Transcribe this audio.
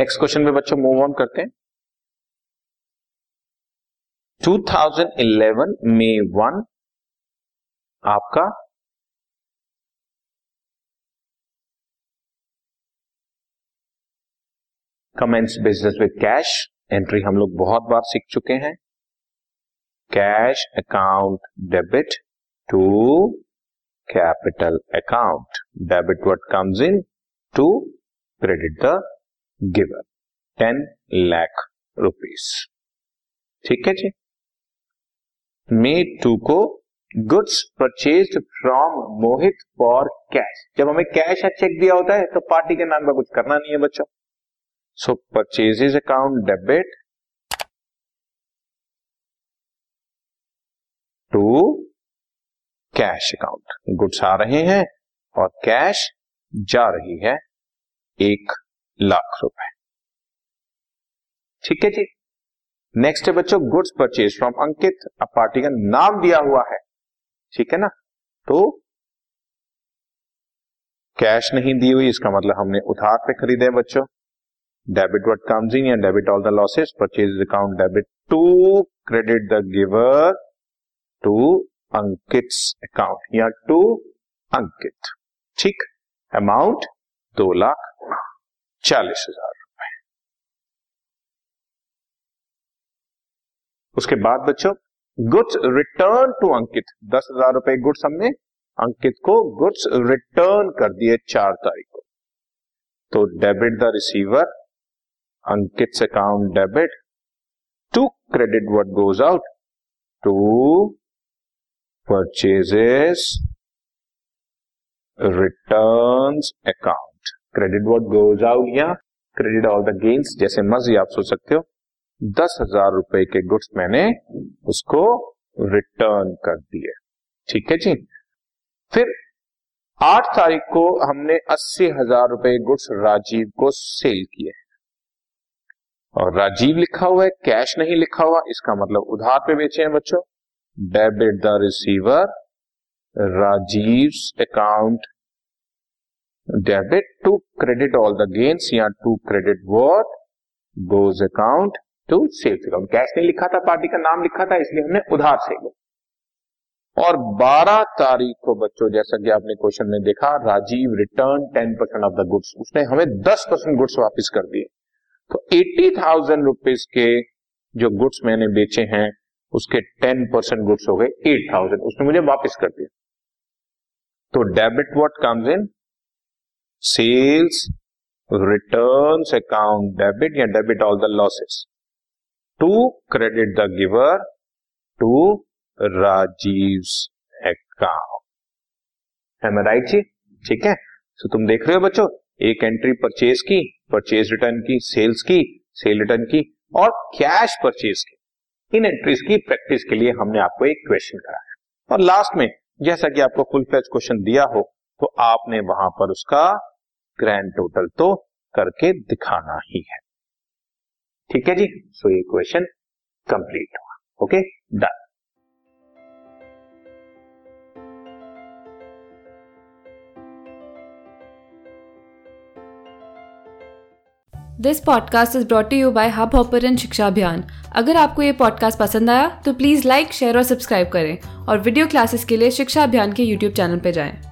Next question में बच्चों move on करते हैं। 2011 में वन आपका commences business with cash entry हम लोग बहुत बार सीख चुके हैं। Cash account debit to capital account debit what comes in to credit the giver ten lakh rupees. ठीक है जी? मे टू को goods purchase from Mohit for cash. जब हमें कैश या चेक दिया होता है तो पार्टी के नाम का कुछ करना नहीं है बच्चों। So purchases account, debit. To, cash account. Goods आ रहे हैं और कैश जा रही है एक लाख रुपए। ठीक है जी? नेक्स्ट है बच्चों गुड्स परचेज फ्रॉम अंकित अब पार्टी का नाम दिया हुआ है। ठीक है ना? तो कैश नहीं दी हुई, इसका मतलब हमने उधार पे खरीदे बच्चों। डेबिट व्हाट कम्स इन या debit all the losses purchase account debit to credit the giver to Ankit account या टू अंकित ठीक? अमाउंट दो लाख। चालीस हज़ार रुपए। उसके बाद बच्चों, गुड्स रिटर्न टू अंकित। दस हज़ार रुपए गुड्स हमने अंकित को गुड्स रिटर्न कर दिए चार तारीख को। तो debit the receiver, Ankit account debit, to credit what goes out, to purchases, returns account. Credit what goes out या क्रेडिट ऑल द गेन्स जैसे मर्ज़ी आप सोच सकते हो। दस हज़ार रुपए के गुड्स मैंने उसको रिटर्न कर दिए। ठीक है जी? फिर आठ तारीख को हमने अस्सी हज़ार रुपए गुड्स राजीव को सेल किए। और राजीव लिखा हुआ है कैश नहीं लिखा हुआ, इसका मतलब उधार पे बेचे हैं बच्चों। Debit the receiver Rajiv account debit to credit all the gains या to credit what goes account to sales account cash नहीं लिखा था पार्टी का नाम लिखा था, इसलिए हमने उधार से लिया और 12 तारीख को बच्चों, जैसा कि आपने क्वेश्चन में देखा, Rajiv return 10 percent of the goods उसने हमें 10 परसेंट गुड्स वापस कर दिए। तो एट्टी थाउज़ेंड रुपीज़ के जो गुड्स मैंने बेचे हैं, उसके 10 परसेंट गुड्स हो गए एट थाउज़ेंड उसने मुझे वापस कर दिया। तो debit what comes in sales return account debit या debit all the losses to credit the giver to Rajiv account है राइट जी ठीक है? सो तुम देख रहे हो बच्चों, एक एंट्री परचेज की परचेज रिटर्न की सेल्स की सेल रिटर्न की, और कैश परचेज की. इन एंट्रीज की प्रैक्टिस के लिए हमने आपको एक क्वेश्चन कराया। और लास्ट में, जैसा कि आपको फुल फ्लैज क्वेश्चन दिया हो तो आपने वहाँ पर उसका ग्रैंड टोटल तो करके दिखाना ही है। ठीक है जी? सो ये क्वेश्चन कंप्लीट हुआ। Okay done this podcast is brought you by Hubhopper Shiksha Abhiyan अगर आपको ये पॉडकास्ट पसंद आया तो प्लीज़ लाइक शेयर और सब्सक्राइब करें। और वीडियो क्लासेस के लिए शिक्षा अभियान के यूट्यूब चैनल पर जाएँ।